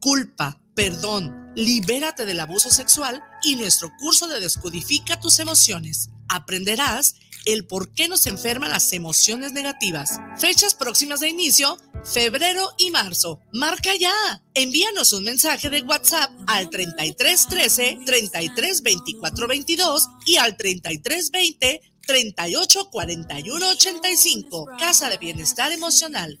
culpa, perdón, libérate del abuso sexual y nuestro curso de Descodifica tus emociones. Aprenderás el por qué nos enferman las emociones negativas. Fechas próximas de inicio, febrero y marzo. Marca ya. Envíanos un mensaje de WhatsApp al 3313 33 24 22 y al 3320 38 41 85. Casa de Bienestar Emocional.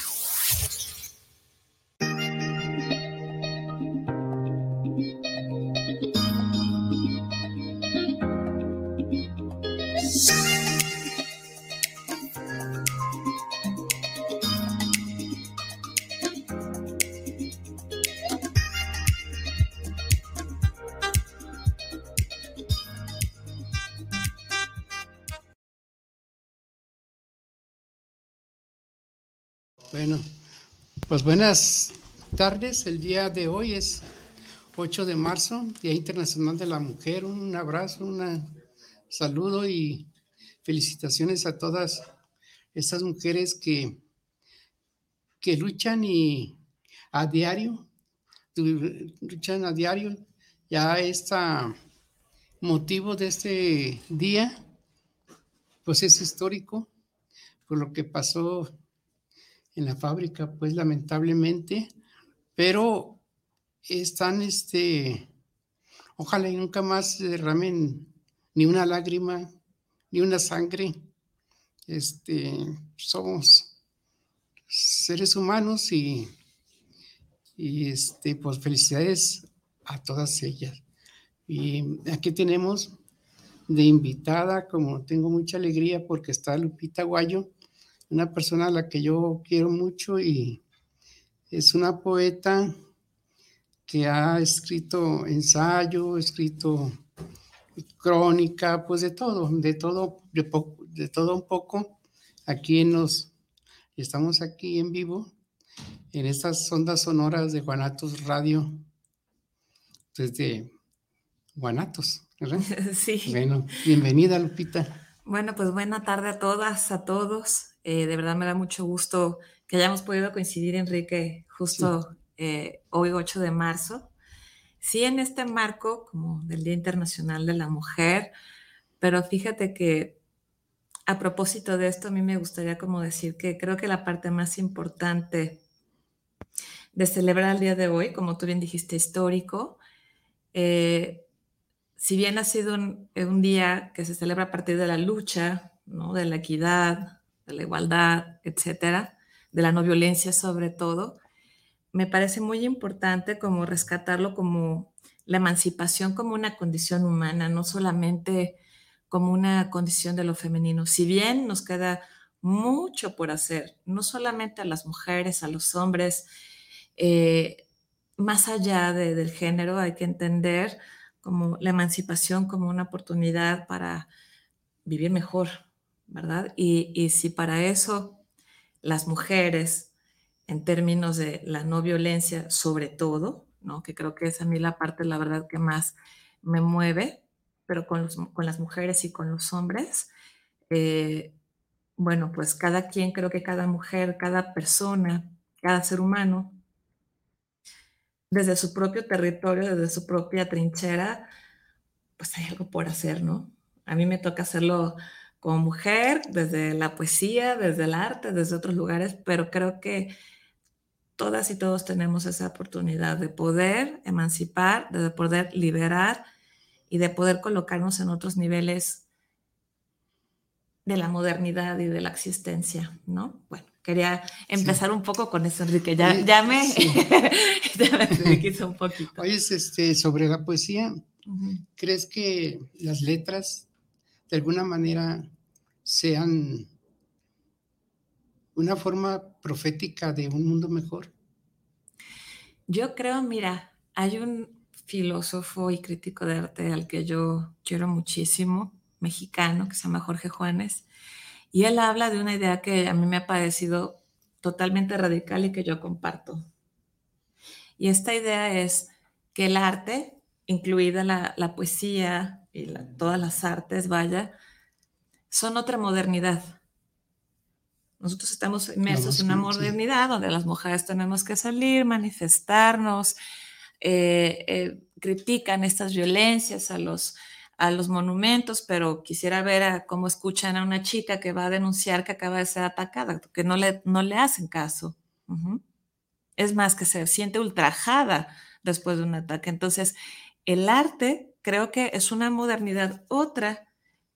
Bueno, pues buenas tardes. El día de hoy es 8 de marzo, Día Internacional de la Mujer. Un abrazo, un saludo y felicitaciones a todas estas mujeres que, que luchan y a diario, luchan a diario. Ya este motivo de este día, pues es histórico por lo que pasó en la fábrica, pues lamentablemente, pero están, este, ojalá y nunca más derramen ni una lágrima, ni una sangre. Este, somos seres humanos y, y este, pues felicidades a todas ellas. Y aquí tenemos de invitada, como tengo mucha alegría porque está Lupita Guayo, una persona a la que yo quiero mucho y es una poeta que ha escrito ensayo, escrito crónica, pues de todo, de todo, de, todo un poco. Aquí nos, estamos aquí en vivo, en estas ondas sonoras de Guanatos Radio, desde Guanatos, ¿verdad? Sí. Bueno, bienvenida, Lupita. Bueno, pues buena tarde a todas, a todos. Eh, de verdad me da mucho gusto que hayamos podido coincidir, Enrique, justo eh, hoy 8 de marzo. Sí, en este marco como del Día Internacional de la Mujer, pero fíjate que a propósito de esto, a mí me gustaría como decir que creo que la parte más importante de celebrar el día de hoy, como tú bien dijiste, histórico, eh, si bien ha sido un, un, día que se celebra a partir de la lucha, ¿no? de la equidad, de la igualdad, etcétera, de la no violencia sobre todo, me parece muy importante como rescatarlo como la emancipación como una condición humana, no solamente como una condición de lo femenino. Si bien nos queda mucho por hacer, no solamente a las mujeres, a los hombres, eh, más allá del género, hay que entender como la emancipación como una oportunidad para vivir mejor, ¿verdad? Y, si para eso las mujeres, en términos de la no violencia, sobre todo, ¿no? Que creo que es a mí la parte, la verdad, que más me mueve, pero con, las mujeres y con los hombres, eh, bueno, pues cada quien, creo que cada mujer, cada persona, cada ser humano, desde su propio territorio, desde su propia trinchera, pues hay algo por hacer, ¿no? A mí me toca hacerlo como mujer, desde la poesía, desde el arte, desde otros lugares, pero creo que todas y todos tenemos esa oportunidad de poder emancipar, de poder liberar y de poder colocarnos en otros niveles de la modernidad y de la existencia, ¿no? Bueno, quería empezar un poco con eso, Enrique. Ya, ya me, un poquito. Oye, este, sobre la poesía, ¿crees que las letras de alguna manera sean una forma profética de un mundo mejor? Yo creo, mira, hay un filósofo y crítico de arte al que yo quiero muchísimo, mexicano, que se llama Jorge Juanes, y él habla de una idea que a mí me ha parecido totalmente radical y que yo comparto. Y esta idea es que el arte, incluida la, poesía y todas las artes, vaya, son otra modernidad. Nosotros estamos inmersos en una modernidad donde las mujeres tenemos que salir, manifestarnos, eh, eh, critican estas violencias a los, a los monumentos, pero quisiera ver a cómo escuchan a una chica que va a denunciar que acaba de ser atacada, que no le, no le hacen caso. Es más, que se siente ultrajada después de un ataque. Entonces, el arte creo que es una modernidad otra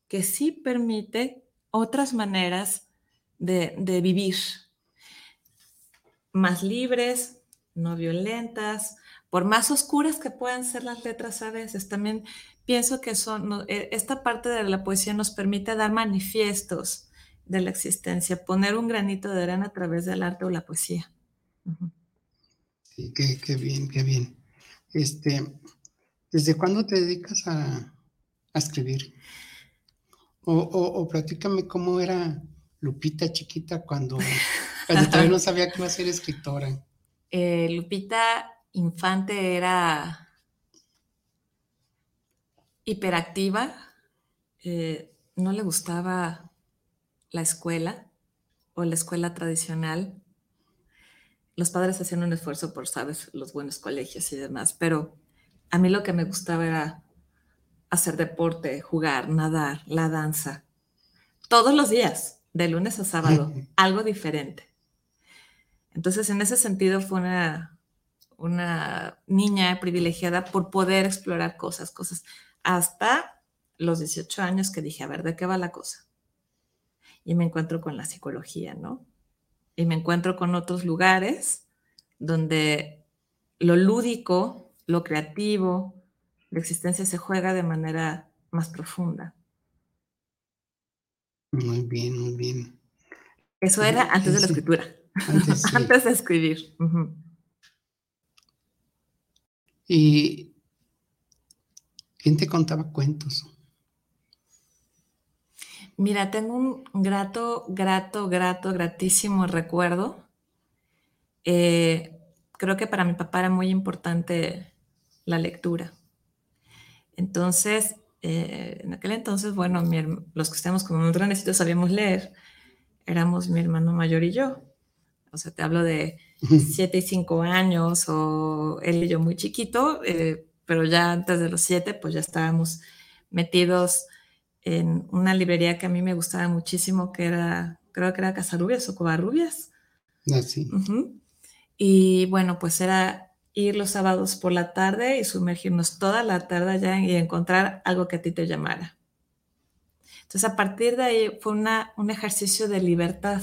que sí permite otras maneras de, vivir, más libres, no violentas, por más oscuras que puedan ser las letras a veces, también pienso que son, e, esta parte de la poesía nos permite dar manifiestos de la existencia, poner un granito de arena a través del arte o la poesía. Sí, qué, bien, qué bien. Este, ¿Desde cuándo te dedicas a, escribir? O, o, platícame cómo era Lupita chiquita cuando, todavía no sabía que iba a ser escritora. Eh, Lupita Infante era hiperactiva, eh, no le gustaba la escuela o la escuela tradicional. Los padres hacían un esfuerzo por, sabes, los buenos colegios y demás, pero a mí lo que me gustaba era hacer deporte, jugar, nadar, la danza. Todos los días, de lunes a sábado, algo diferente. Entonces, en ese sentido fue una, una niña privilegiada por poder explorar cosas, cosas hasta los 18 años que dije, a ver, ¿de qué va la cosa? Y me encuentro con la psicología, ¿no? Y me encuentro con otros lugares donde lo lúdico, lo creativo, la existencia se juega de manera más profunda. Muy bien, muy bien. Eso era antes de la escritura, antes, de escribir. Y ¿Quién te contaba cuentos? Mira, tengo un grato, grato, grato, gratísimo recuerdo. Eh, creo que para mi papá era muy importante la lectura. Entonces, eh, en aquel entonces, bueno, los que estamos como muy grandecitos sabíamos leer, éramos mi hermano mayor y yo. O sea, te hablo de siete y cinco años, o él y yo muy chiquito, eh, pero ya antes de los siete, pues ya estábamos metidos en una librería que a mí me gustaba muchísimo, que era, creo que era Casarubias o Covarrubias. Ah, sí. Y bueno, pues era ir los sábados por la tarde y sumergirnos toda la tarde ya y encontrar algo que a ti te llamara. Entonces, a partir de ahí fue una, un ejercicio de libertad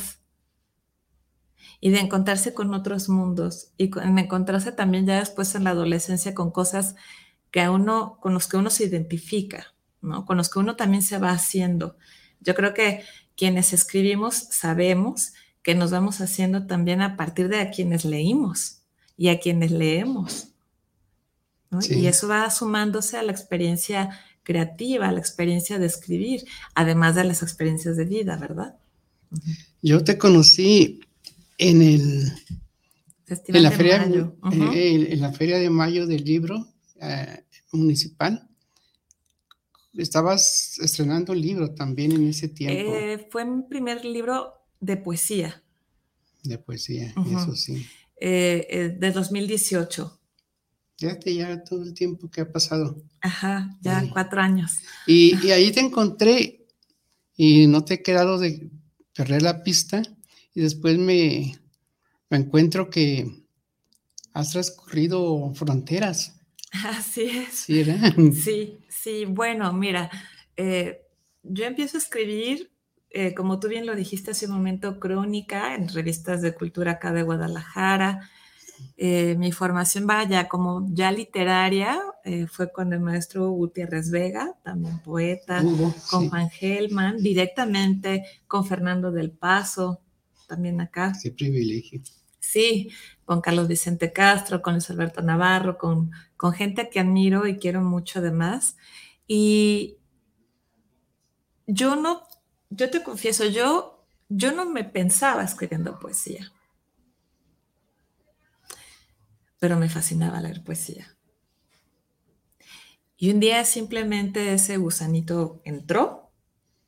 y de encontrarse con otros mundos y encontrarse también ya después en la adolescencia con cosas que a uno, con los que uno se identifica, ¿no? Con los que uno también se va haciendo. Yo creo que quienes escribimos sabemos que nos vamos haciendo también a partir de a quienes leímos y a quienes leemos. Y eso va sumándose a la experiencia creativa, a la experiencia de escribir, además de las experiencias de vida, ¿verdad? Yo te conocí en el en la, feria, eh, en la feria de mayo del libro eh, municipal. Estabas estrenando un libro también en ese tiempo. Eh, fue mi primer libro de poesía. De poesía, eso sí. De 2018. Fíjate ya todo el tiempo que ha pasado. Ajá, ya cuatro años. Y, y, ahí te encontré y no te he quedado de perder la pista y después me, encuentro que has transcurrido fronteras. Así es. Sí, Sí, sí, bueno, mira, eh, yo empiezo a escribir, eh, como tú bien lo dijiste hace un momento, crónica en revistas de cultura acá de Guadalajara. Eh, mi formación, vaya, como ya literaria, fue con el maestro Gutiérrez Vega, también poeta, con Juan Gelman, directamente con Fernando del Paso, también acá. Qué privilegio. Sí, con Carlos Vicente Castro, con Luis Alberto Navarro, con, con gente que admiro y quiero mucho además. Y yo no, yo te confieso, yo, yo no me pensaba escribiendo poesía, pero me fascinaba leer poesía. Y un día simplemente ese gusanito entró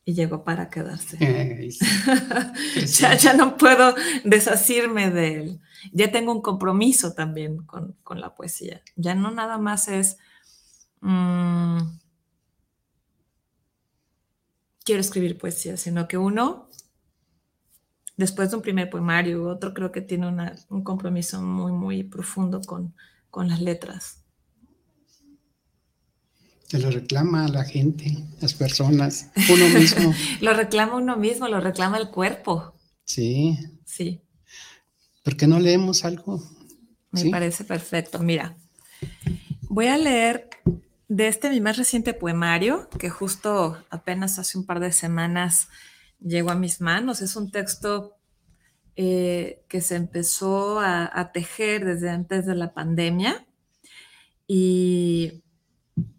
y llegó para quedarse. Eh, sí. ya, ya, no puedo desasirme de él. Ya tengo un compromiso también con, con la poesía. Ya no nada más es... Mmm, quiero escribir poesía, sino que uno, después de un primer poemario, otro creo que tiene un compromiso muy, muy profundo con, con las letras. Se lo reclama a la gente, las personas, uno mismo. lo reclama uno mismo, lo reclama el cuerpo. Sí. Sí. ¿Por qué no leemos algo? Me parece perfecto. Mira, voy a leer de este mi más reciente poemario, que justo apenas hace un par de semanas llegó a mis manos. Es un texto eh, que se empezó a, tejer desde antes de la pandemia. Y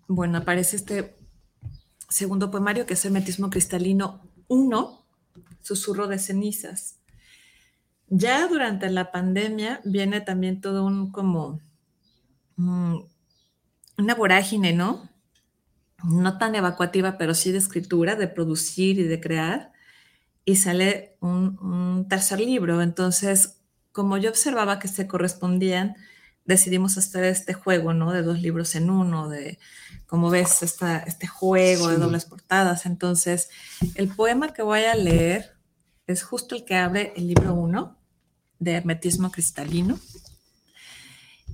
bueno, aparece este segundo poemario que es Hermetismo Cristalino 1, Susurro de Cenizas. Ya durante la pandemia viene también todo un como mm, una vorágine, ¿no? No tan evacuativa, pero sí de escritura, de producir y de crear. Y sale un, tercer libro. Entonces, como yo observaba que se correspondían, decidimos hacer este juego, ¿no? De dos libros en uno, de, como ves, esta, este juego de dobles portadas. Entonces, el poema que voy a leer es justo el que abre el libro uno de Hermetismo Cristalino.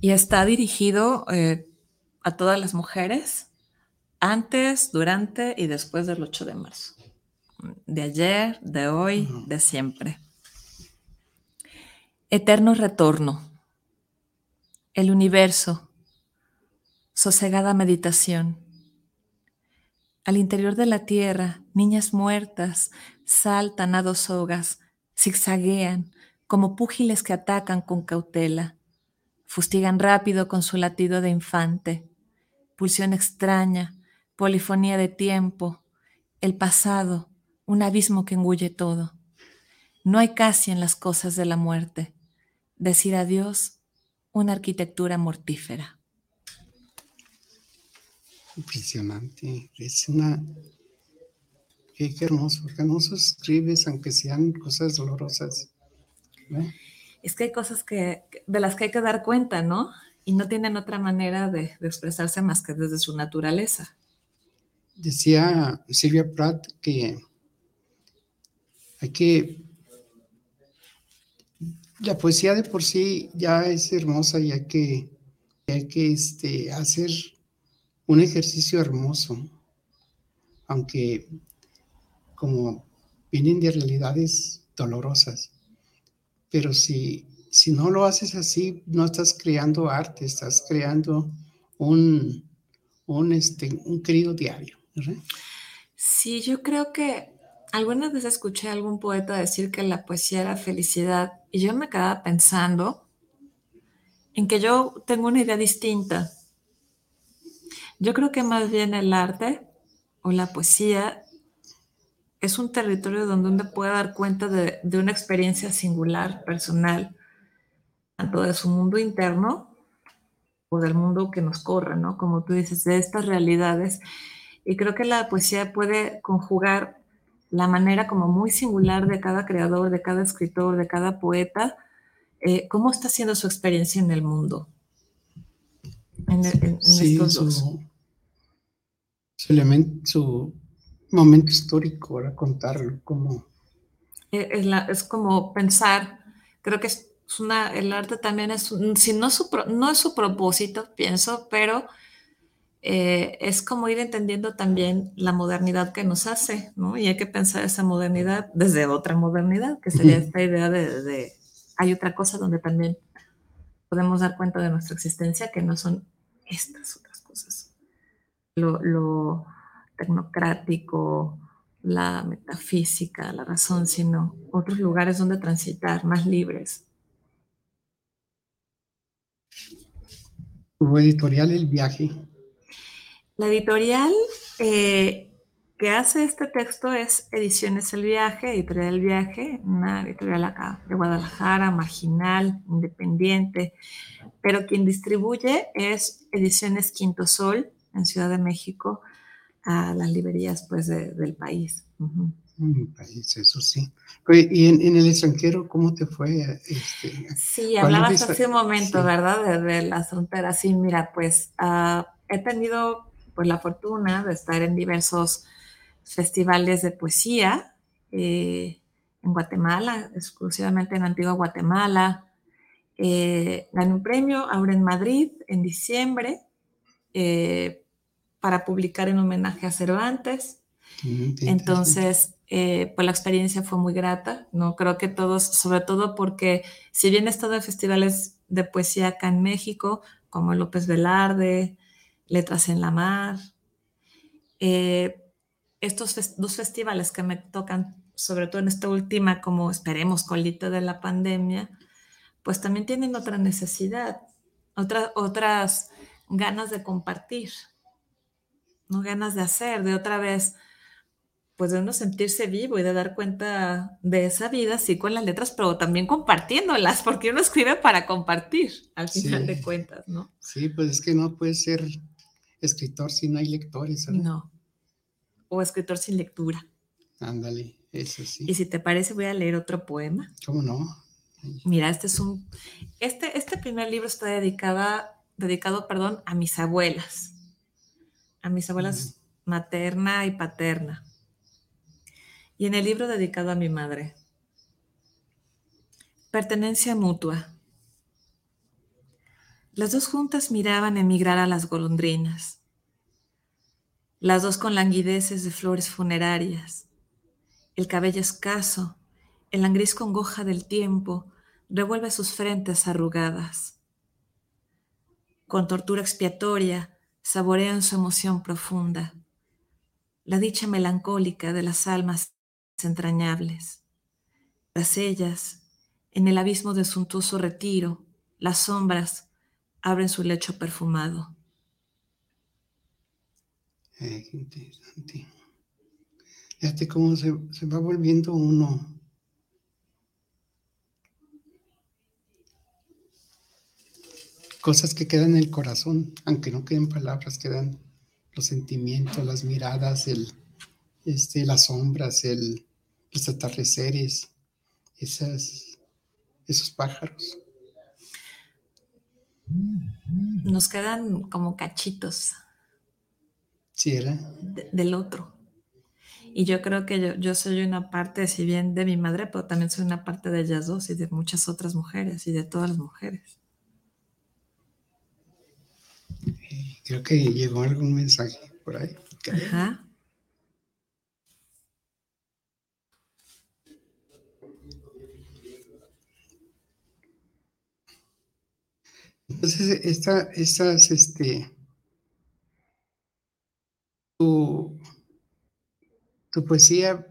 Y está dirigido eh, a todas las mujeres antes, durante y después del 8 de marzo. De ayer, de hoy, de siempre. Eterno retorno. El universo. Sosegada meditación. Al interior de la tierra, niñas muertas saltan a dos sogas, zigzaguean como púgiles que atacan con cautela, fustigan rápido con su latido de infante pulsión extraña, polifonía de tiempo, el pasado, un abismo que engulle todo. No hay casi en las cosas de la muerte. Decir adiós, una arquitectura mortífera. Impresionante. Es una. Qué, hermoso. Qué hermoso escribes, aunque sean cosas dolorosas. Es que hay cosas que, de las que hay que dar cuenta, ¿no? Y no tienen otra manera de, expresarse más que desde su naturaleza. Decía Silvia Pratt que hay que la poesía de por sí ya es hermosa y hay que, hay que este, hacer un ejercicio hermoso, aunque como vienen de realidades dolorosas. Pero si si no lo haces así, no estás creando arte, estás creando un, un, este, un querido diario. Sí, yo creo que algunas veces escuché a algún poeta decir que la poesía era felicidad y yo me quedaba pensando en que yo tengo una idea distinta. Yo creo que más bien el arte o la poesía es un territorio donde uno puede dar cuenta de, de una experiencia singular, personal, tanto de su mundo interno o del mundo que nos corre, ¿no? Como tú dices, de estas realidades. Y creo que la poesía puede conjugar la manera como muy singular de cada creador, de cada escritor, de cada poeta, eh, cómo está siendo su experiencia en el mundo. En, estos su, dos. Su, elemento, su momento histórico, para contarlo, como... Eh, es, es como pensar, creo que es el arte también es, si no, su, no es su propósito, pienso, pero eh, es como ir entendiendo también la modernidad que nos hace, ¿no? Y hay que pensar esa modernidad desde otra modernidad, que sería esta idea de, hay otra cosa donde también podemos dar cuenta de nuestra existencia que no son estas otras cosas. Lo, lo tecnocrático, la metafísica, la razón, sino otros lugares donde transitar más libres. Tu editorial El Viaje. La editorial eh, que hace este texto es Ediciones El Viaje, Editorial El Viaje, una editorial acá de Guadalajara, marginal, independiente, pero quien distribuye es Ediciones Quinto Sol en Ciudad de México a las librerías pues del país. País, eso sí. ¿Y en, el extranjero cómo te fue? Este, sí, hablabas hace un momento, ¿verdad? De, las fronteras. Sí, mira, pues ah, he tenido pues la fortuna de estar en diversos festivales de poesía eh, en Guatemala, exclusivamente en Antigua Guatemala. Eh, gané un premio ahora en Madrid en diciembre eh, para publicar en homenaje a Cervantes. Mm, Entonces, eh, pues la experiencia fue muy grata, ¿no? Creo que todos, sobre todo porque si bien he estado en festivales de poesía acá en México, como López Velarde, Letras en la Mar, estos dos festivales que me tocan, sobre todo en esta última, como esperemos, colito de la pandemia, pues también tienen otra necesidad, otras ganas de compartir, no ganas de hacer, de otra vez, pues de uno sentirse vivo y de dar cuenta de esa vida, sí con las letras, pero también compartiéndolas, porque uno escribe para compartir, al final de cuentas, ¿no? Sí, pues es que no puede ser escritor si no hay lectores. No o escritor sin lectura. Ándale, eso sí. Y si te parece, voy a leer otro poema. ¿Cómo no? Mira, este es un. Este, este primer libro está dedicada, dedicado perdón, a mis abuelas. A mis abuelas materna y paterna. Y en el libro dedicado a mi madre. Pertenencia mutua. Las dos juntas miraban emigrar a las golondrinas las dos con languideces de flores funerarias. El cabello escaso, el gris congoja del tiempo, revuelve sus frentes arrugadas. Con tortura expiatoria, saborean su emoción profunda, la dicha melancólica de las almas entrañables. Tras ellas, en el abismo de suntuoso retiro, las sombras abren su lecho perfumado. Eh, qué interesante. Fíjate cómo se, se va volviendo uno. Cosas que quedan en el corazón, aunque no queden palabras, quedan los sentimientos, las miradas, el, este, las sombras, el, los atardeceres, esas, esos pájaros. Nos quedan como cachitos del otro. Y yo creo que yo, yo, soy una parte, si bien de mi madre, pero también soy una parte de ellas dos y de muchas otras mujeres y de todas las mujeres. Creo que llegó algún mensaje por ahí. Ajá. Entonces, esta, estas, este, tu, poesía,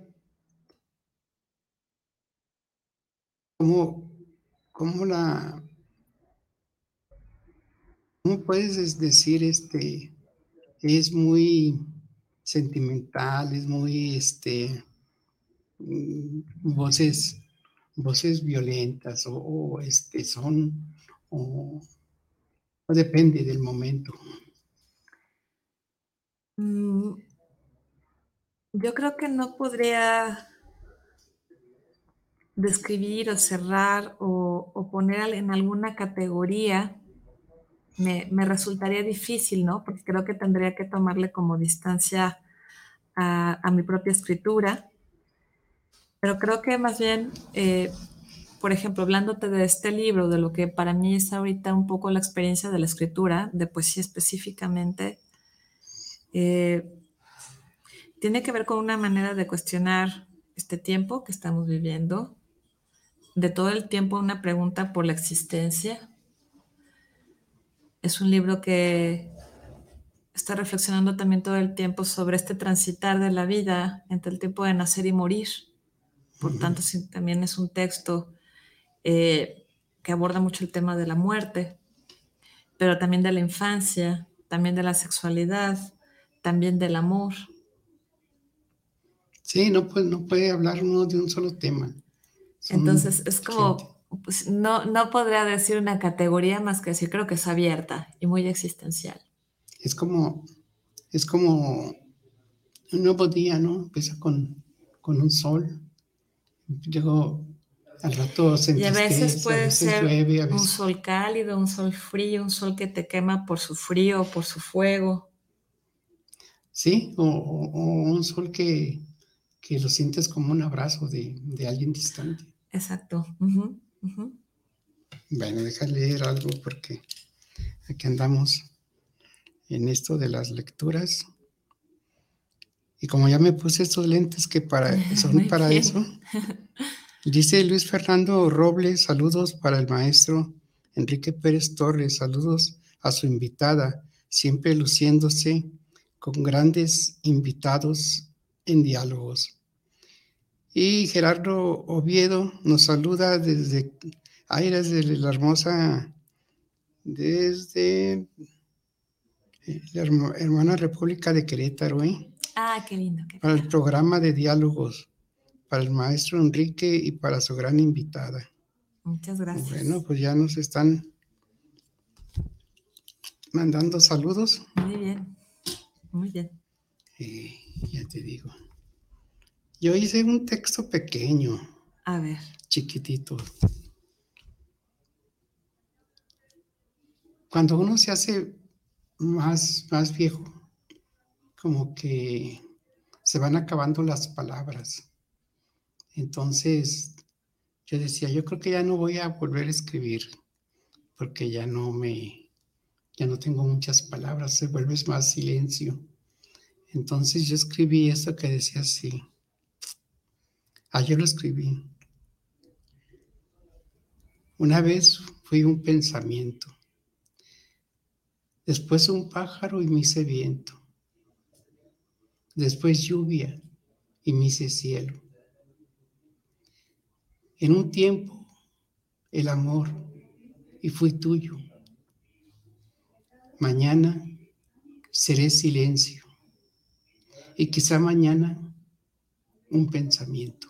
¿cómo, cómo la, cómo puedes decir este, es muy sentimental, es muy, este, mm, voces, voces violentas o, este, son, o depende del momento. Mm, yo creo que no podría describir o cerrar o, poner en alguna categoría. Me, resultaría difícil, ¿no? Porque creo que tendría que tomarle como distancia a, mi propia escritura. Pero creo que más bien, eh, por ejemplo, hablándote de este libro, de lo que para mí es ahorita un poco la experiencia de la escritura, de poesía específicamente, eh, tiene que ver con una manera de cuestionar este tiempo que estamos viviendo, de todo el tiempo una pregunta por la existencia. Es un libro que está reflexionando también todo el tiempo sobre este transitar de la vida entre el tiempo de nacer y morir. Por tanto, también es un texto eh, que aborda mucho el tema de la muerte, pero también de la infancia, también de la sexualidad, también del amor. Sí, no puede, no puede hablar uno de un solo tema. Entonces es como pues, no, no podría decir una categoría más que decir, creo que es abierta y muy existencial. Es como, es como un nuevo día, ¿no? Empieza con, con un sol. Luego al rato Y a veces puede ser un sol cálido, un sol frío, un sol que te quema por su frío, por su fuego. Sí, o, un sol que, que, lo sientes como un abrazo de, de alguien distante. Exacto. Bueno, deja leer algo porque aquí andamos en esto de las lecturas. Y como ya me puse estos lentes que para, son para eso, dice Luis Fernando Robles, saludos para el maestro Enrique Pérez Torres, saludos a su invitada, siempre luciéndose con grandes invitados en diálogos. Y Gerardo Oviedo nos saluda desde Aires de la hermosa, desde eh, la hermana República de Querétaro, ¿eh? Ah, qué lindo. Para el programa de diálogos, para el maestro Enrique y para su gran invitada. Muchas gracias. Bueno, pues ya nos están mandando saludos. Muy bien, muy bien. Ya te digo. Yo hice un texto pequeño. A ver. Chiquitito. Cuando uno se hace más, más viejo, como que se van acabando las palabras. Entonces, yo decía, yo creo que ya no voy a volver a escribir, porque ya no me, ya no tengo muchas palabras, se vuelve más silencio. Entonces yo escribí esto que decía así. Ayer lo escribí. Una vez fui un pensamiento, después un pájaro y me hice viento, después lluvia y me hice cielo. En un tiempo, el amor y fui tuyo. Mañana seré silencio y quizá mañana un pensamiento.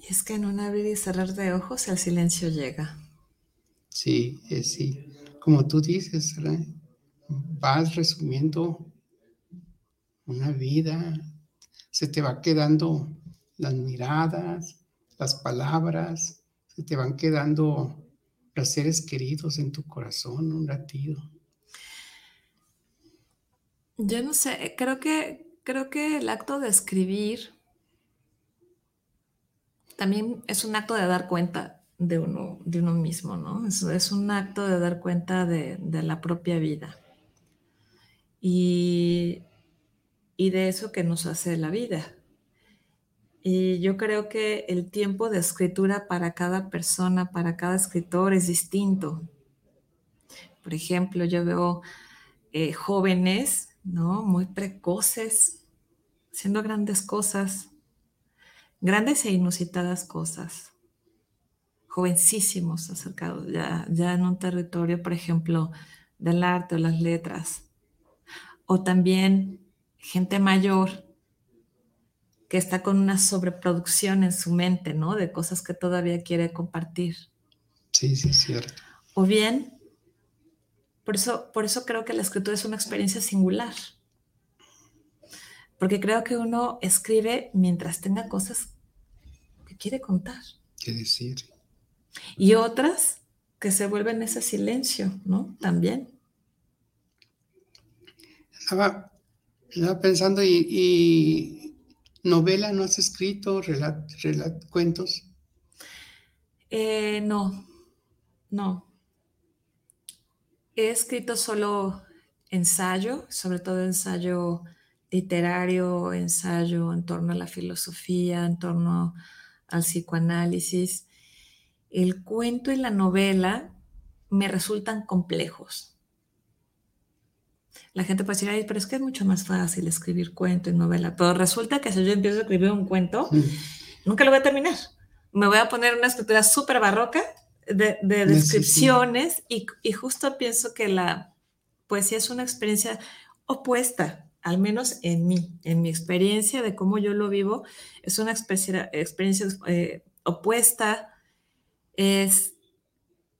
Y es que en un abrir y cerrar de ojos el silencio llega. Sí, es sí. Como tú dices, vas resumiendo una vida, se te va quedando las miradas, las palabras, se te van quedando los seres queridos en tu corazón, un latido. Yo no sé, creo que, creo que el acto de escribir también es un acto de dar cuenta de uno, de uno mismo, ¿no? Es, es un acto de dar cuenta de, la propia vida y, y, de eso que nos hace la vida. Y yo creo que el tiempo de escritura para cada persona, para cada escritor es distinto. Por ejemplo, yo veo eh, jóvenes, ¿no? Muy precoces, haciendo grandes cosas, grandes e inusitadas cosas, jovencísimos acercados ya, ya en un territorio, por ejemplo, del arte o las letras, o también gente mayor que está con una sobreproducción en su mente, ¿no? De cosas que todavía quiere compartir. Sí, sí, es cierto. O bien, por eso, por eso creo que la escritura es una experiencia singular porque creo que uno escribe mientras tenga cosas que quiere contar. Que decir. Y otras que se vuelven ese silencio, ¿no? También. Estaba, pensando, y, novela no has escrito, relat, cuentos? Eh, no, no. He escrito solo ensayo, sobre todo ensayo literario, ensayo en torno a la filosofía, en torno al psicoanálisis. El cuento y la novela me resultan complejos. La gente puede decir, Ay, pero es que es mucho más fácil escribir cuento y novela. Pero resulta que si yo empiezo a escribir un cuento, nunca lo voy a terminar. Me voy a poner una escritura súper barroca de, descripciones y, y justo pienso que la poesía es una experiencia opuesta al menos en mí, en mi experiencia de cómo yo lo vivo, es una experiencia, experiencia eh, opuesta, es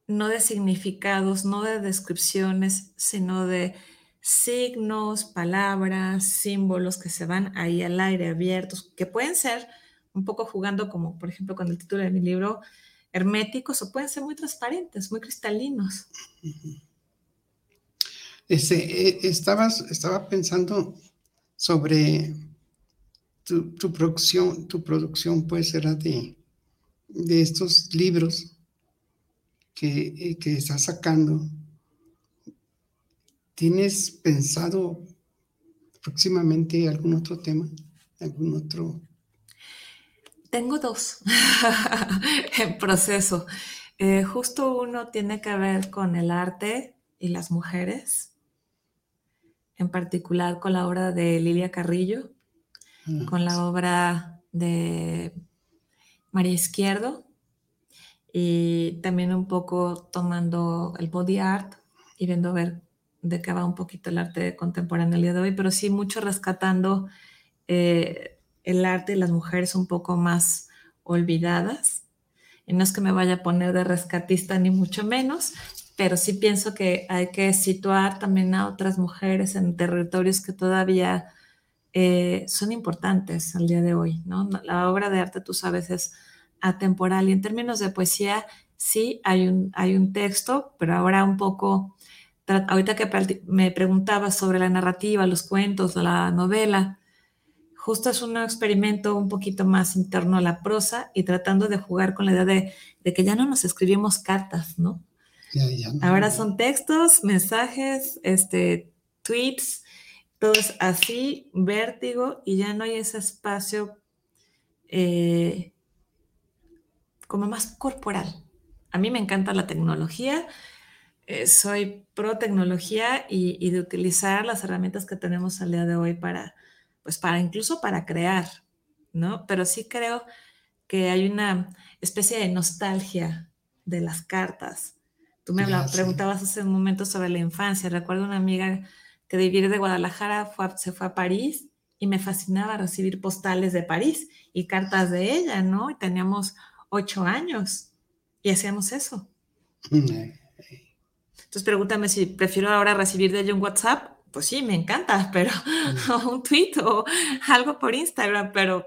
no de significados, no de descripciones, sino de signos, palabras, símbolos que se van ahí al aire abiertos, que pueden ser un poco jugando como, por ejemplo, con el título de mi libro, herméticos o pueden ser muy transparentes, muy cristalinos. Este, eh, estaba pensando sobre tu, producción, tu producción pues será de, de estos libros que, eh, que estás sacando. ¿Tienes pensado próximamente algún otro tema? ¿Algún otro? Tengo dos en proceso. Eh, justo uno tiene que ver con el arte y las mujeres en particular con la obra de Lilia Carrillo, ah, con la obra de María Izquierdo y también un poco tomando el body art y viendo a ver de qué va un poquito el arte contemporáneo el día de hoy, pero sí mucho rescatando eh, el arte y las mujeres un poco más olvidadas. Y no es que me vaya a poner de rescatista ni mucho menos, pero sí pienso que hay que situar también a otras mujeres en territorios que todavía eh, son importantes al día de hoy, ¿no? La obra de arte, tú sabes, es atemporal y en términos de poesía, sí hay un, hay un texto, pero ahora un poco, ahorita que me preguntaba sobre la narrativa, los cuentos, la novela, justo es un experimento un poquito más interno a la prosa y tratando de jugar con la idea de, de que ya no nos escribimos cartas, ¿no? Ahora son textos, mensajes, este, tweets, todo es así, vértigo, y ya no hay ese espacio eh, como más corporal. A mí me encanta la tecnología, eh, soy pro tecnología y, de utilizar las herramientas que tenemos al día de hoy para, pues para incluso para crear, ¿no? Pero sí creo que hay una especie de nostalgia de las cartas, Tú me preguntabas hace un momento sobre la infancia. Recuerdo una amiga que de vivir de Guadalajara se fue a París y me fascinaba recibir postales de París y cartas de ella, ¿no? Y teníamos ocho años y hacíamos eso. Entonces pregúntame si prefiero ahora recibir de ella un WhatsApp. Pues sí, me encanta, pero un tweet o algo por Instagram, pero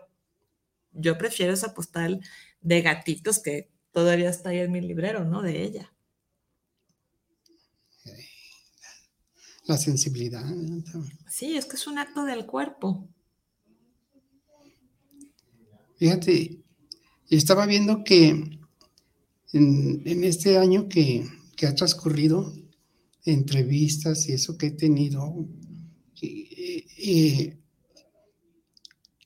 yo prefiero esa postal de gatitos que todavía está ahí en mi librero, ¿no? De ella. la sensibilidad. Sí, es que es un acto del cuerpo. Fíjate, estaba viendo que en, este año que, ha transcurrido, entrevistas y eso que he tenido, que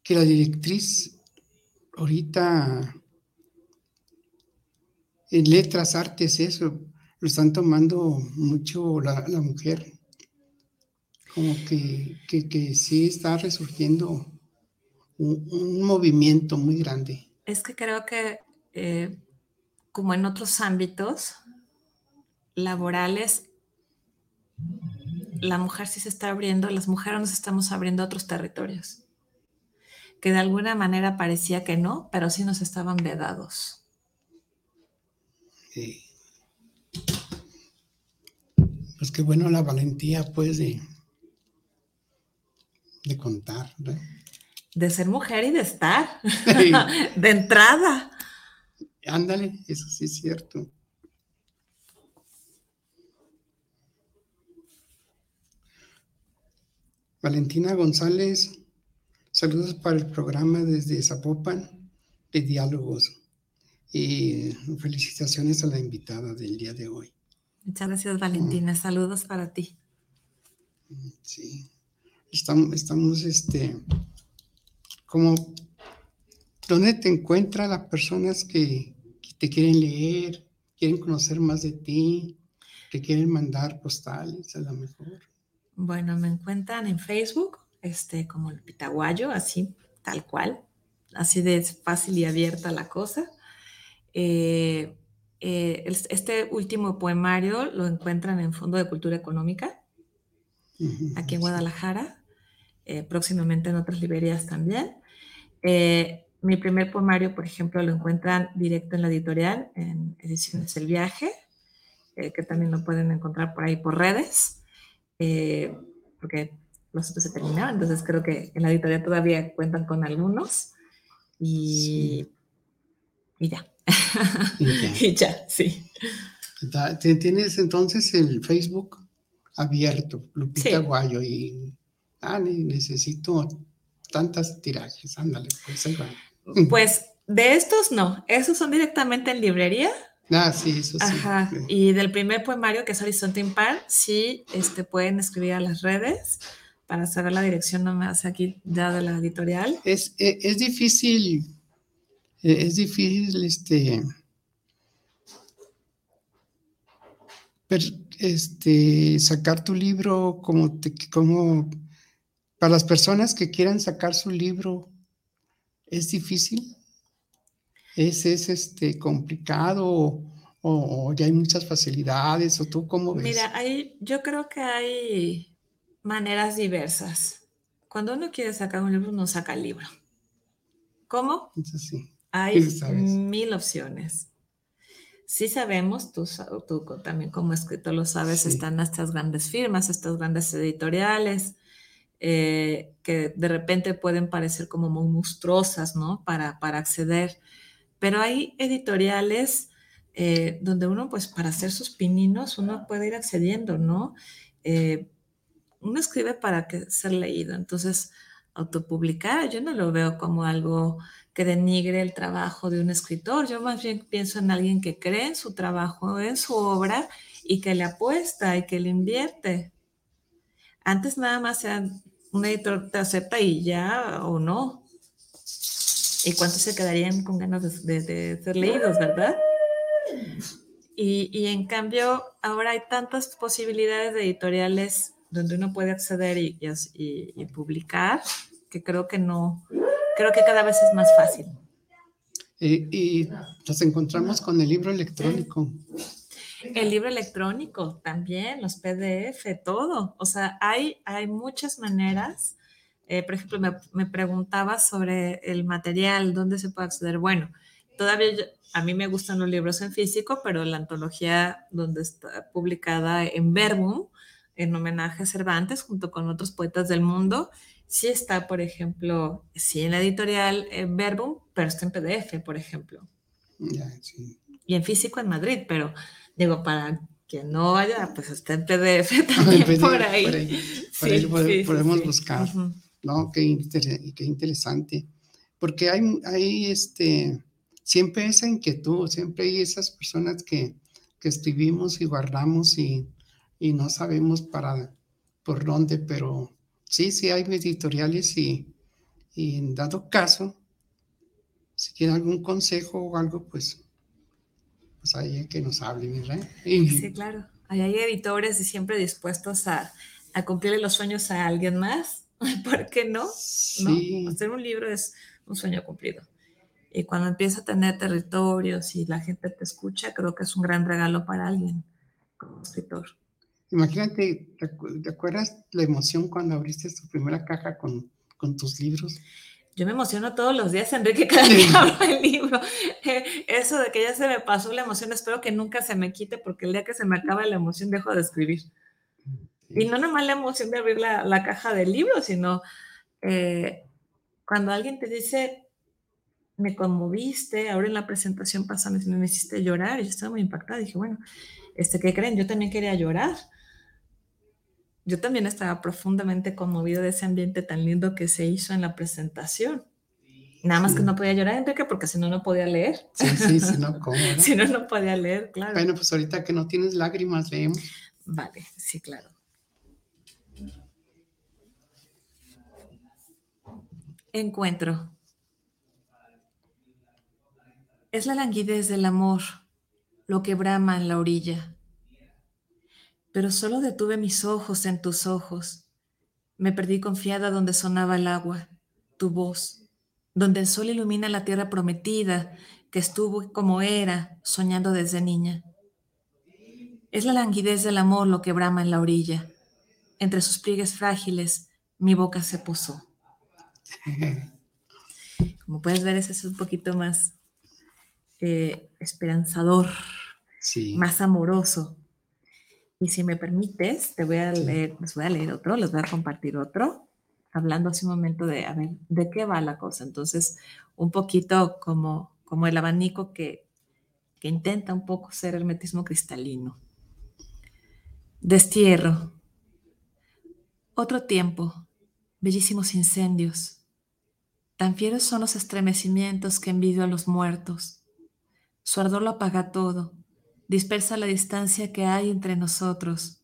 la directriz ahorita en letras, artes, eso, lo están tomando mucho la, la mujer como que, que, sí está resurgiendo un, movimiento muy grande. Es que creo que, eh, como en otros ámbitos laborales, la mujer sí se está abriendo, las mujeres nos estamos abriendo a otros territorios, que de alguna manera parecía que no, pero sí nos estaban vedados. Pues qué bueno la valentía, pues, de, de contar. De ser mujer y de estar. de entrada. Ándale, eso sí es cierto. Valentina González, saludos para el programa desde Zapopan de Diálogos y felicitaciones a la invitada del día de hoy. Muchas gracias, Valentina. Saludos para ti. Sí estamos, estamos este, como, ¿dónde te encuentran las personas que, te quieren leer, quieren conocer más de ti, que quieren mandar postales a lo mejor? Bueno, me encuentran en Facebook, este, como el Pitaguayo, así, tal cual, así de fácil y abierta la cosa. Eh, eh, este último poemario lo encuentran en Fondo de Cultura Económica, aquí en Guadalajara. eh, próximamente en otras librerías también. Mi primer poemario, por ejemplo, lo encuentran directo en la editorial, en Ediciones El Viaje, que también lo pueden encontrar por ahí por redes, porque los otros se terminaron, entonces creo que en la editorial todavía cuentan con algunos. Y, y ya. Y ya, sí. Tienes entonces el Facebook abierto, Lupita Guayo, y ah, necesito tantas tirajes, ándale, pues ahí va. Pues de estos no, esos son directamente en librería. Ah, sí, eso sí. Ajá. Y del primer poemario, que es Horizonte Impar, sí este, pueden escribir a las redes para saber la dirección nomás aquí ya de la editorial. Es, e, es difícil, e, es difícil este este, sacar tu libro como, como para las personas que quieran sacar su libro, ¿es difícil? ¿Es, es este, complicado o, ya hay muchas facilidades? ¿O tú cómo ves? Mira, hay, yo creo que hay maneras diversas. Cuando uno quiere sacar un libro, uno saca el libro. ¿Cómo? Sí. Hay mil opciones sí sabemos, tú, tú también como escritor lo sabes, están estas grandes firmas, estas grandes editoriales, eh, que de repente pueden parecer como muy monstruosas, ¿no? Para, para acceder. Pero hay editoriales eh, donde uno, pues para hacer sus pininos, uno puede ir accediendo, ¿no? Eh, uno escribe para que ser leído. Entonces, autopublicar, yo no lo veo como algo que denigre el trabajo de un escritor. Yo más bien pienso en alguien que cree en su trabajo, en su obra y que le apuesta y que le invierte. Antes nada más sea un editor te acepta y ya o no. ¿Y cuántos se quedarían con ganas de, ser leídos, verdad? Y, en cambio, ahora hay tantas posibilidades de editoriales donde uno puede acceder y, y publicar que creo que no, creo que cada vez es más fácil. Y, nos encontramos con el libro electrónico. El libro electrónico también, los PDF, todo. O sea, hay, hay muchas maneras. Eh, por ejemplo, me, me, preguntaba sobre el material, dónde se puede acceder. Bueno, todavía a mí me gustan los libros en físico, pero la antología donde está publicada en Verbum, en homenaje a Cervantes, junto con otros poetas del mundo, sí está, por ejemplo, sí en la editorial en Verbum, pero está en PDF, por ejemplo. Y en físico en Madrid, pero digo, para quien no haya, pues está en PDF también por ahí. Por ahí, podemos buscar, ¿no? Qué, qué, interesante. Porque hay, hay este, siempre esa inquietud, siempre hay esas personas que, que escribimos y guardamos y, y no sabemos para por dónde, pero sí, sí hay editoriales y, en dado caso, si tiene algún consejo o algo, pues, pues ahí que nos hable, ¿verdad? sí, claro. Hay, editores siempre dispuestos a, a, cumplirle los sueños a alguien más. ¿Por qué no? Sí. Hacer un libro es un sueño cumplido. Y cuando empieza a tener territorios y la gente te escucha, creo que es un gran regalo para alguien como escritor. Imagínate, ¿te acuerdas la emoción cuando abriste tu primera caja con, con tus libros? Yo me emociono todos los días, Enrique, cada que abro el libro. Eso de que ya se me pasó la emoción, espero que nunca se me quite, porque el día que se me acaba la emoción dejo de escribir. Y no nomás la emoción de abrir la, la caja del libro, sino eh, cuando alguien te dice, me conmoviste, ahora en la presentación pasada me hiciste llorar, y yo estaba muy impactada, dije, bueno, este, ¿qué creen? Yo también quería llorar yo también estaba profundamente conmovido de ese ambiente tan lindo que se hizo en la presentación. Nada más que no podía llorar, Enrique, porque si no, no podía leer. Sí, sí, si no, ¿cómo? si no, no podía leer, claro. Bueno, pues ahorita que no tienes lágrimas, leemos. Vale, sí, claro. Encuentro. Es la languidez del amor, lo que brama en la orilla pero solo detuve mis ojos en tus ojos. Me perdí confiada donde sonaba el agua, tu voz, donde el sol ilumina la tierra prometida que estuvo como era, soñando desde niña. Es la languidez del amor lo que brama en la orilla. Entre sus pliegues frágiles mi boca se posó. Como puedes ver, ese es un poquito más eh, esperanzador, más amoroso. Y si me permites, te voy a leer, les voy a leer otro, les voy a compartir otro, hablando hace un momento de, a ver, ¿de qué va la cosa? Entonces, un poquito como, como el abanico que, que intenta un poco ser hermetismo cristalino. Destierro. Otro tiempo, bellísimos incendios. Tan fieros son los estremecimientos que envidio a los muertos. Su ardor lo apaga todo, dispersa la distancia que hay entre nosotros.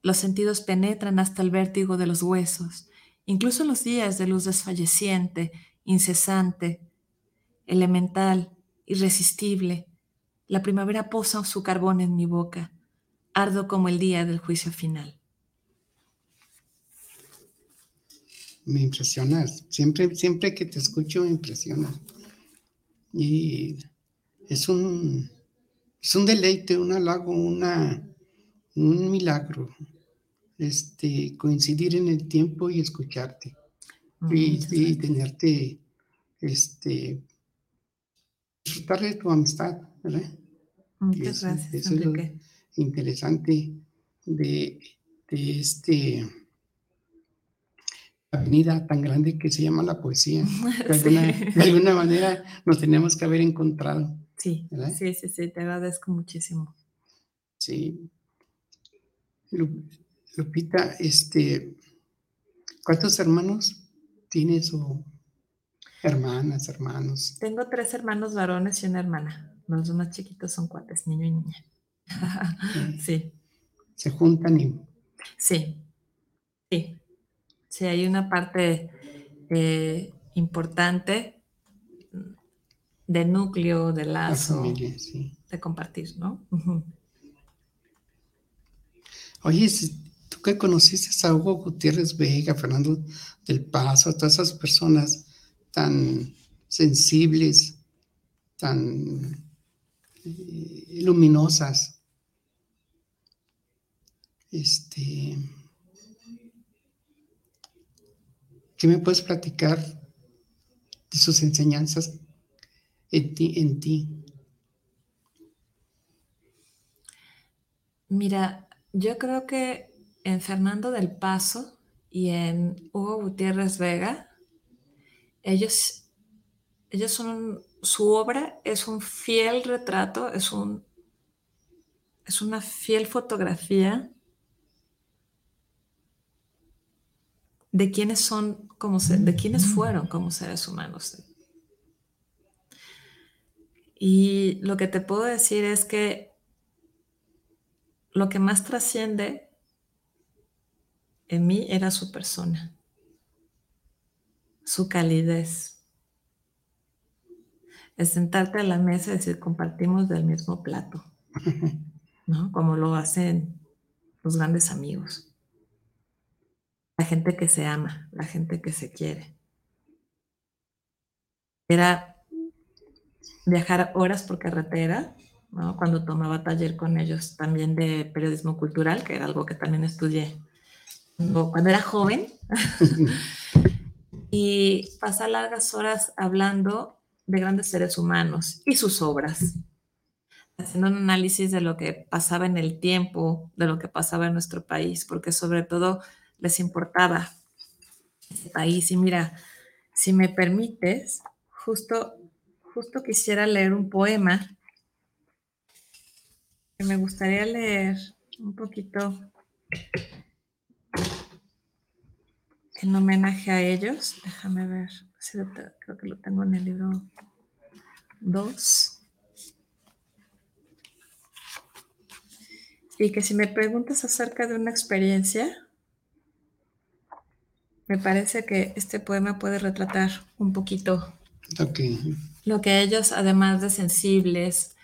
Los sentidos penetran hasta el vértigo de los huesos, incluso los días de luz desfalleciente, incesante, elemental, irresistible. La primavera posa su carbón en mi boca, ardo como el día del juicio final. Me impresionas. Siempre, siempre que te escucho me impresionas. Y es un, es un deleite, un halago, una, un milagro. Este, coincidir en el tiempo y escucharte. y, tenerte, este, disfrutar de tu amistad, ¿verdad? Muchas gracias. Eso es lo interesante de, de este avenida tan grande que se llama la poesía. De, alguna, manera nos tenemos que haber encontrado. Sí, sí, sí, sí, te agradezco muchísimo. Sí. Lupita, este, ¿cuántos hermanos tienes o hermanas, hermanos? Tengo tres hermanos varones y una hermana. Los más chiquitos son cuates, niño y niña. sí. ¿Se juntan y...? Sí, sí. Sí, hay una parte eh, importante de núcleo, de lazo, de compartir, ¿no? Oye, tú que conociste a Hugo Gutiérrez Vega, Fernando del Paso, a todas esas personas tan sensibles, tan eh, luminosas, este ¿Qué me puedes platicar de sus enseñanzas en ti? En ti? Mira, yo creo que en Fernando del Paso y en Hugo Gutiérrez Vega, ellos, ellos son, su obra es un fiel retrato, es, un, es una fiel fotografía de quiénes son como de quiénes fueron como seres humanos. Y lo que te puedo decir es que lo que más trasciende en mí era su persona, su calidez. Es sentarte a la mesa y decir, compartimos del mismo plato, ¿no? Como lo hacen los grandes amigos la gente que se ama, la gente que se quiere. Era viajar horas por carretera, cuando tomaba taller con ellos también de periodismo cultural, que era algo que también estudié cuando era joven, y pasar largas horas hablando de grandes seres humanos y sus obras, haciendo un análisis de lo que pasaba en el tiempo, de lo que pasaba en nuestro país, porque sobre todo les importaba ese país. Y mira, si me permites, justo, justo quisiera leer un poema que me gustaría leer un poquito en homenaje a ellos. Déjame ver, creo que lo tengo en el libro 2. Y que si me preguntas acerca de una experiencia, me parece que este poema puede retratar un poquito lo que ellos, además de sensibles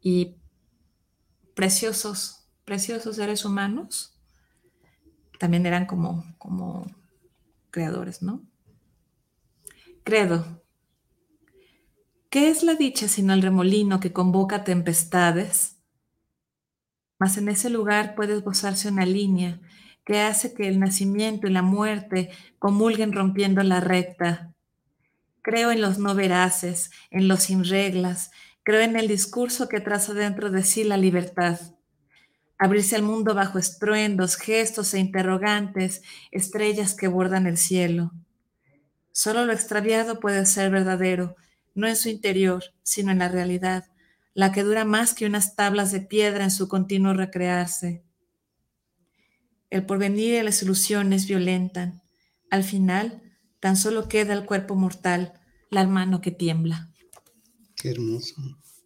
y preciosos, preciosos seres humanos, también eran como, como creadores, ¿no? Credo. ¿Qué es la dicha sino el remolino que convoca tempestades? Mas en ese lugar puede esbozarse una línea que hace que el nacimiento y la muerte comulguen rompiendo la recta. Creo en los no veraces, en los sin reglas, creo en el discurso que traza dentro de sí la libertad. Abrirse al mundo bajo estruendos, gestos e interrogantes, estrellas que bordan el cielo. Solo lo extraviado puede ser verdadero, no en su interior, sino en la realidad, la que dura más que unas tablas de piedra en su continuo recrearse. El porvenir y las ilusiones violentan. Al final, tan solo queda el cuerpo mortal, la mano que tiembla. Qué hermoso,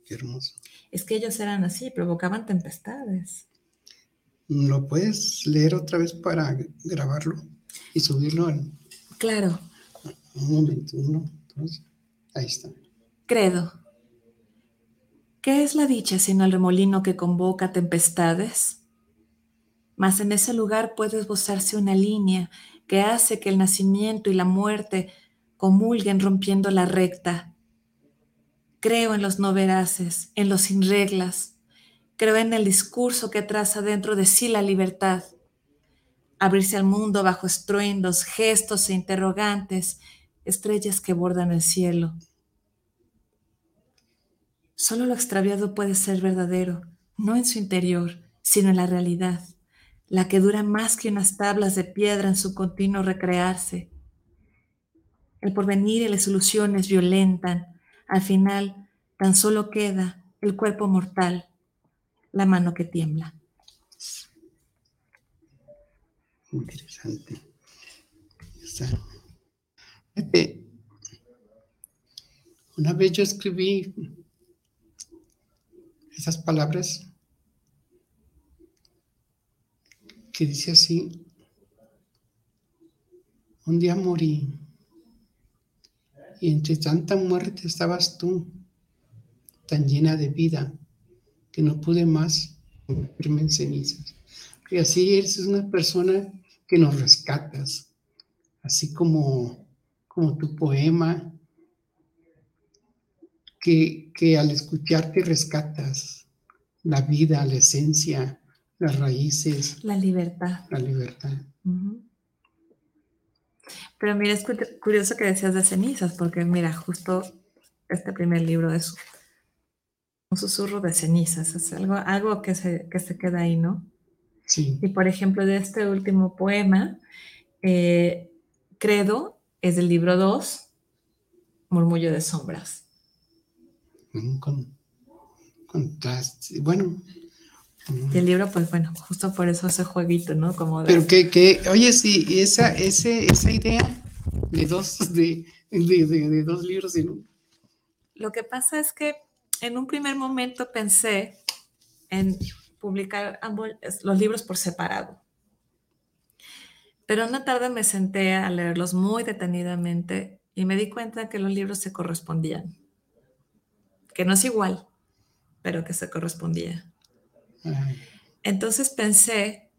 qué hermoso. Es que ellos eran así, provocaban tempestades. ¿Lo puedes leer otra vez para grabarlo y subirlo al... Claro. Un momento, uno, dos, ahí está. Credo. ¿Qué es la dicha sino el remolino que convoca tempestades? Mas en ese lugar puede esbozarse una línea que hace que el nacimiento y la muerte comulguen rompiendo la recta. Creo en los no veraces, en los sin reglas. Creo en el discurso que traza dentro de sí la libertad. Abrirse al mundo bajo estruendos, gestos e interrogantes, estrellas que bordan el cielo. Solo lo extraviado puede ser verdadero, no en su interior, sino en la realidad, la que dura más que unas tablas de piedra en su continuo recrearse. El porvenir y las ilusiones violentan, al final tan solo queda el cuerpo mortal, la mano que tiembla. Interesante. Una vez yo escribí esas palabras que dice así, un día morí y entre tanta muerte estabas tú, tan llena de vida, que no pude más convertirme en cenizas. Y así eres una persona que nos rescatas, así como, como tu poema que, al escucharte rescatas la vida, la esencia, las raíces. La libertad. La libertad. Pero mira, es curioso que decías de cenizas, porque mira, justo este primer libro es un susurro de cenizas, es algo, algo que, se, que se queda ahí, ¿no? Sí. Y por ejemplo, de este último poema, eh, Credo, es del libro 2, Murmullo de Sombras con contraste. Bueno. Y el libro, pues bueno, justo por eso ese jueguito, ¿no? Como Pero que, que, oye, sí, esa, ese, esa idea de dos, de, de, dos libros en uno. Lo que pasa es que en un primer momento pensé en publicar ambos, los libros por separado. Pero una tarde me senté a leerlos muy detenidamente y me di cuenta que los libros se correspondían que no es igual, pero que se correspondía. Entonces pensé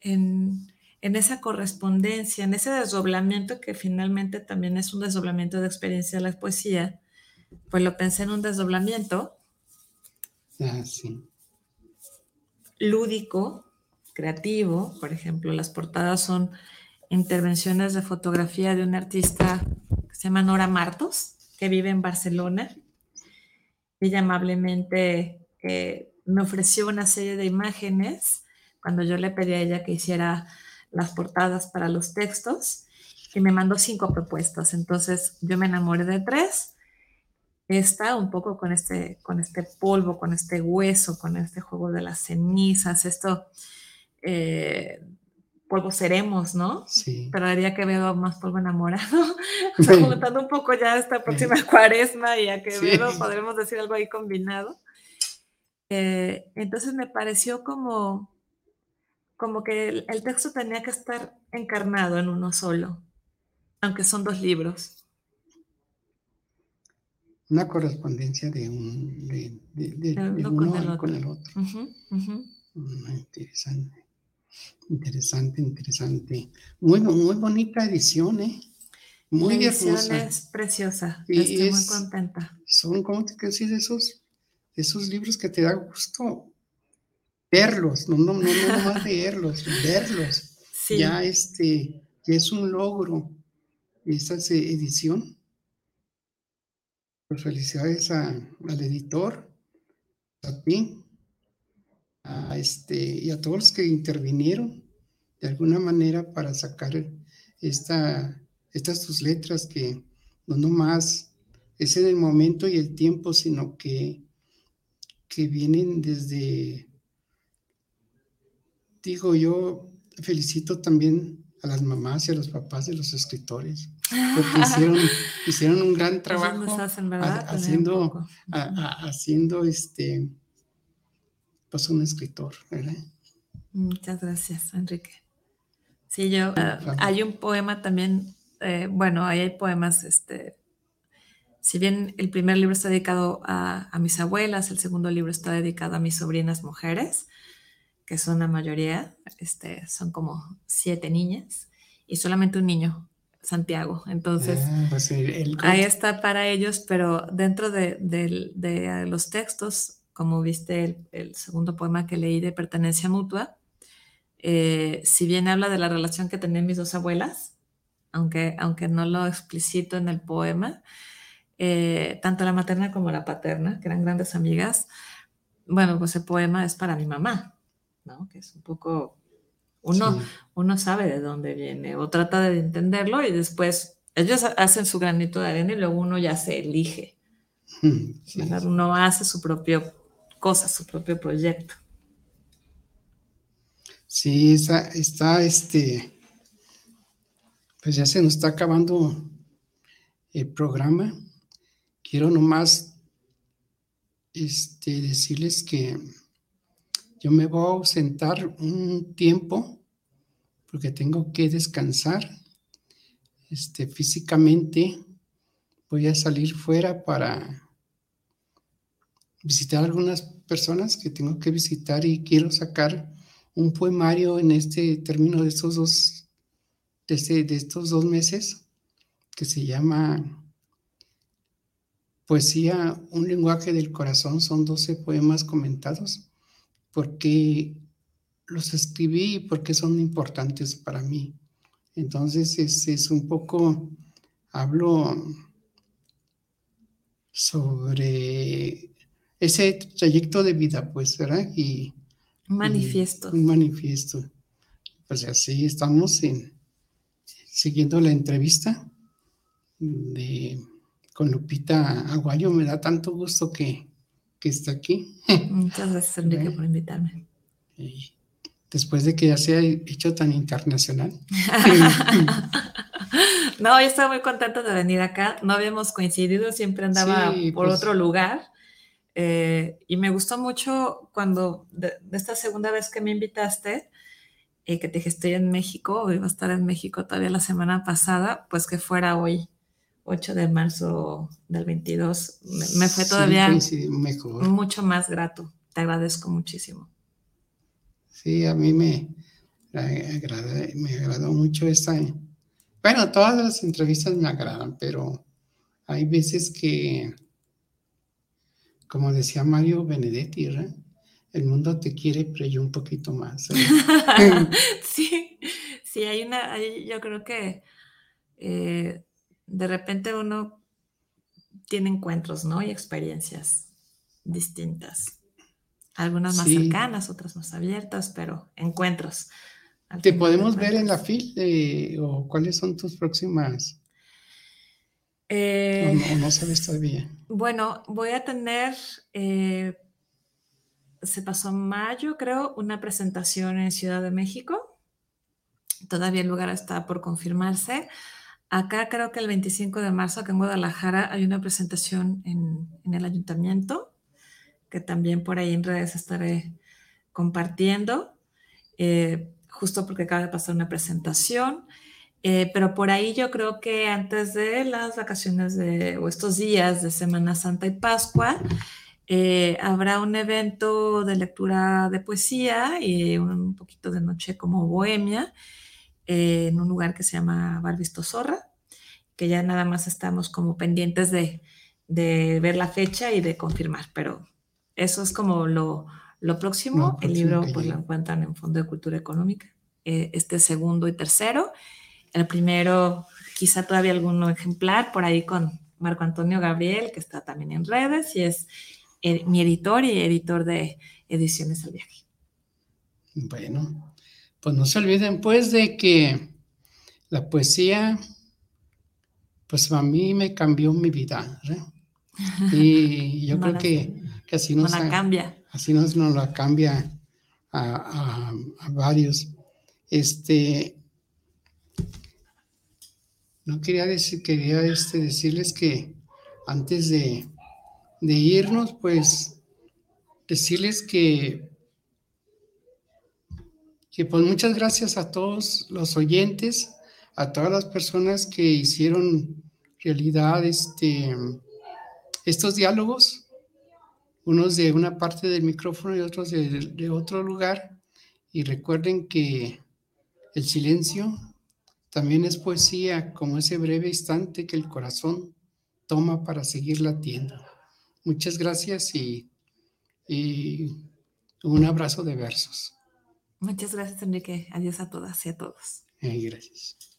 en, esa correspondencia, en ese desdoblamiento que finalmente también es un desdoblamiento de experiencia de la poesía, pues lo pensé en un desdoblamiento ah, lúdico, creativo, por ejemplo, las portadas son intervenciones de fotografía de un artista que se llama Nora Martos, que vive en Barcelona. Ella amablemente eh, me ofreció una serie de imágenes cuando yo le pedí a ella que hiciera las portadas para los textos y me mandó cinco propuestas. Entonces yo me enamoré de tres. Esta un poco con este, con este polvo, con este hueso, con este juego de las cenizas, esto eh, polvo seremos, ¿no? Sí. Pero diría que veo más polvo enamorado. o sea, un poco ya esta próxima cuaresma y a que veo, podremos decir algo ahí combinado. Eh, entonces me pareció como, como que el, texto tenía que estar encarnado en uno solo, aunque son dos libros. Una correspondencia de, un, de, uno, con, el con, el otro. Mm, interesante. Interesante, interesante. Muy, muy bonita edición, ¿eh? Muy La edición es preciosa. Estoy muy contenta. Son, ¿cómo te decir? Esos, esos libros que te da gusto verlos, no, no, no, no más leerlos, verlos. ya este, es un logro esta edición. Pues felicidades al editor, a ti, a este, y a todos los que intervinieron de alguna manera para sacar esta, estas tus letras que no nomás es en el momento y el tiempo, sino que, que vienen desde, digo yo, felicito también a las mamás y a los papás de los escritores, porque hicieron, hicieron un gran trabajo haciendo, haciendo este, pues un escritor, ¿verdad? Muchas gracias, Enrique. Sí, yo, ah, hay un poema también, eh, bueno, ahí hay poemas, este, si bien el primer libro está dedicado a, mis abuelas, el segundo libro está dedicado a mis sobrinas mujeres, que son la mayoría, este, son como siete niñas, y solamente un niño, Santiago. Entonces, ah, pues ahí está para ellos, pero dentro de, los textos, como viste el, el, segundo poema que leí de Pertenencia Mutua, eh, si bien habla de la relación que tenían mis dos abuelas, aunque, aunque no lo explicito en el poema, eh, tanto la materna como la paterna, que eran grandes amigas, bueno, pues el poema es para mi mamá, ¿no? Que es un poco, uno, uno sabe de dónde viene o trata de entenderlo y después ellos hacen su granito de arena y luego uno ya se elige. Uno hace su propio cosa, su propio proyecto. Sí, está, está este, pues ya se nos está acabando el programa. Quiero nomás este, decirles que yo me voy a ausentar un tiempo porque tengo que descansar. Este, físicamente voy a salir fuera para visitar algunas personas que tengo que visitar y quiero sacar un poemario en este término de estos dos, de, este, de estos dos meses que se llama Poesía, un lenguaje del corazón. Son 12 poemas comentados. porque los escribí y por son importantes para mí? Entonces es, es un poco, hablo sobre ese trayecto de vida, pues, ¿verdad? Y, un manifiesto. Un manifiesto. Pues así estamos en, siguiendo la entrevista de, con Lupita Aguayo. Me da tanto gusto que, que está aquí. Muchas gracias, Enrique, por invitarme. después de que ya se ha hecho tan internacional. no, yo estaba muy contenta de venir acá. No habíamos coincidido, siempre andaba por pues otro lugar. Eh, y me gustó mucho cuando, de, esta segunda vez que me invitaste, y que te dije estoy en México, o iba a estar en México todavía la semana pasada, pues que fuera hoy, 8 de marzo del 22, me, fue todavía mucho más grato. Te agradezco muchísimo. Sí, a mí me, me agradó mucho esta. Bueno, todas las entrevistas me agradan, pero hay veces que como decía Mario Benedetti, el mundo te quiere, pero yo un poquito más. sí, sí, hay una, yo creo que eh, de repente uno tiene encuentros, ¿no? Y experiencias distintas. Algunas más cercanas, otras más abiertas, pero encuentros. ¿Te podemos ver en la FIL eh, o cuáles son tus próximas eh, no, sabes todavía. Bueno, voy a tener, eh, se pasó en mayo, creo, una presentación en Ciudad de México. Todavía el lugar está por confirmarse. Acá creo que el 25 de marzo, acá en Guadalajara, hay una presentación en, el ayuntamiento, que también por ahí en redes estaré compartiendo, eh, justo porque acaba de pasar una presentación. Eh, pero por ahí yo creo que antes de las vacaciones de, o estos días de Semana Santa y Pascua, eh, habrá un evento de lectura de poesía y un poquito de noche como bohemia eh, en un lugar que se llama Barbisto Zorra, que ya nada más estamos como pendientes de, de, ver la fecha y de confirmar, pero eso es como lo, lo próximo. El libro pues lo encuentran en Fondo de Cultura Económica. eh, este segundo y tercero. El primero, quizá todavía algún ejemplar por ahí con Marco Antonio Gabriel, que está también en redes y es eh, mi editor y editor de Ediciones al Viaje. Bueno, pues no se olviden pues de que la poesía, pues a mí me cambió mi vida. Y yo creo que, así nos, la cambia. Así nos, nos la cambia a, varios. Este, no quería decir, quería este, decirles que antes de, de irnos, pues decirles que, que pues muchas gracias a todos los oyentes, a todas las personas que hicieron realidad este, estos diálogos, unos de una parte del micrófono y otros de, otro lugar. Y recuerden que el silencio también es poesía, como ese breve instante que el corazón toma para seguir latiendo. Muchas gracias y, un abrazo de versos. Muchas gracias, Enrique. Adiós a todas y a todos. Gracias.